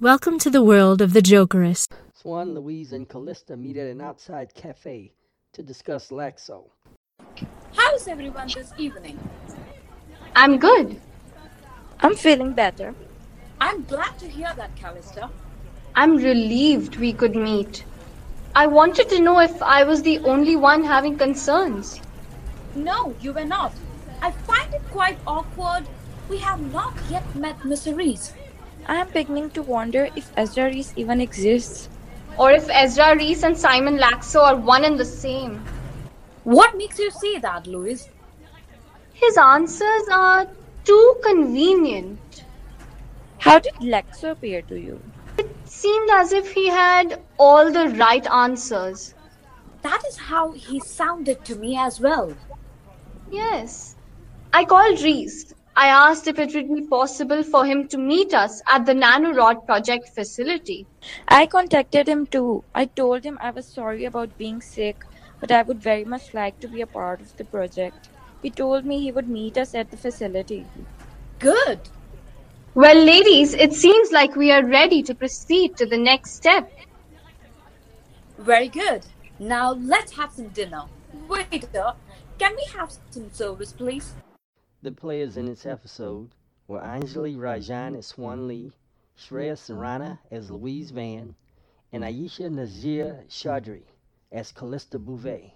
Welcome to the world of the Jokeress. Swann, Louise, and Calista meet at an outside cafe to discuss Lakso. How's everyone this evening? I'm good. I'm feeling better. I'm glad to hear that, Calista. I'm relieved we could meet. I wanted to know if I was the only one having concerns. No, you were not. I find it quite awkward. We have not yet met Miss Reese. I am beginning to wonder if Ezra Reese even exists. Or if Ezra Reese and Simon Lakso are one and the same. What makes you say that, Louise? His answers are too convenient. How did Lakso appear to you? It seemed as if he had all the right answers. That is how he sounded to me as well. Yes. I called Reese. I asked if it would be possible for him to meet us at the Nanorod project facility. I contacted him too. I told him I was sorry about being sick, but I would very much like to be a part of the project. He told me he would meet us at the facility. Good. Well, ladies, it seems like we are ready to proceed to the next step. Very good. Now let's have some dinner. Waiter, can we have some service, please? The players in this mm-hmm. episode were Anjaly Rajan as Swann Lee, mm-hmm. Shreya Surana as Louise Vann, and mm-hmm. Aisha Nazir Chaudhry as Calista Bouvet.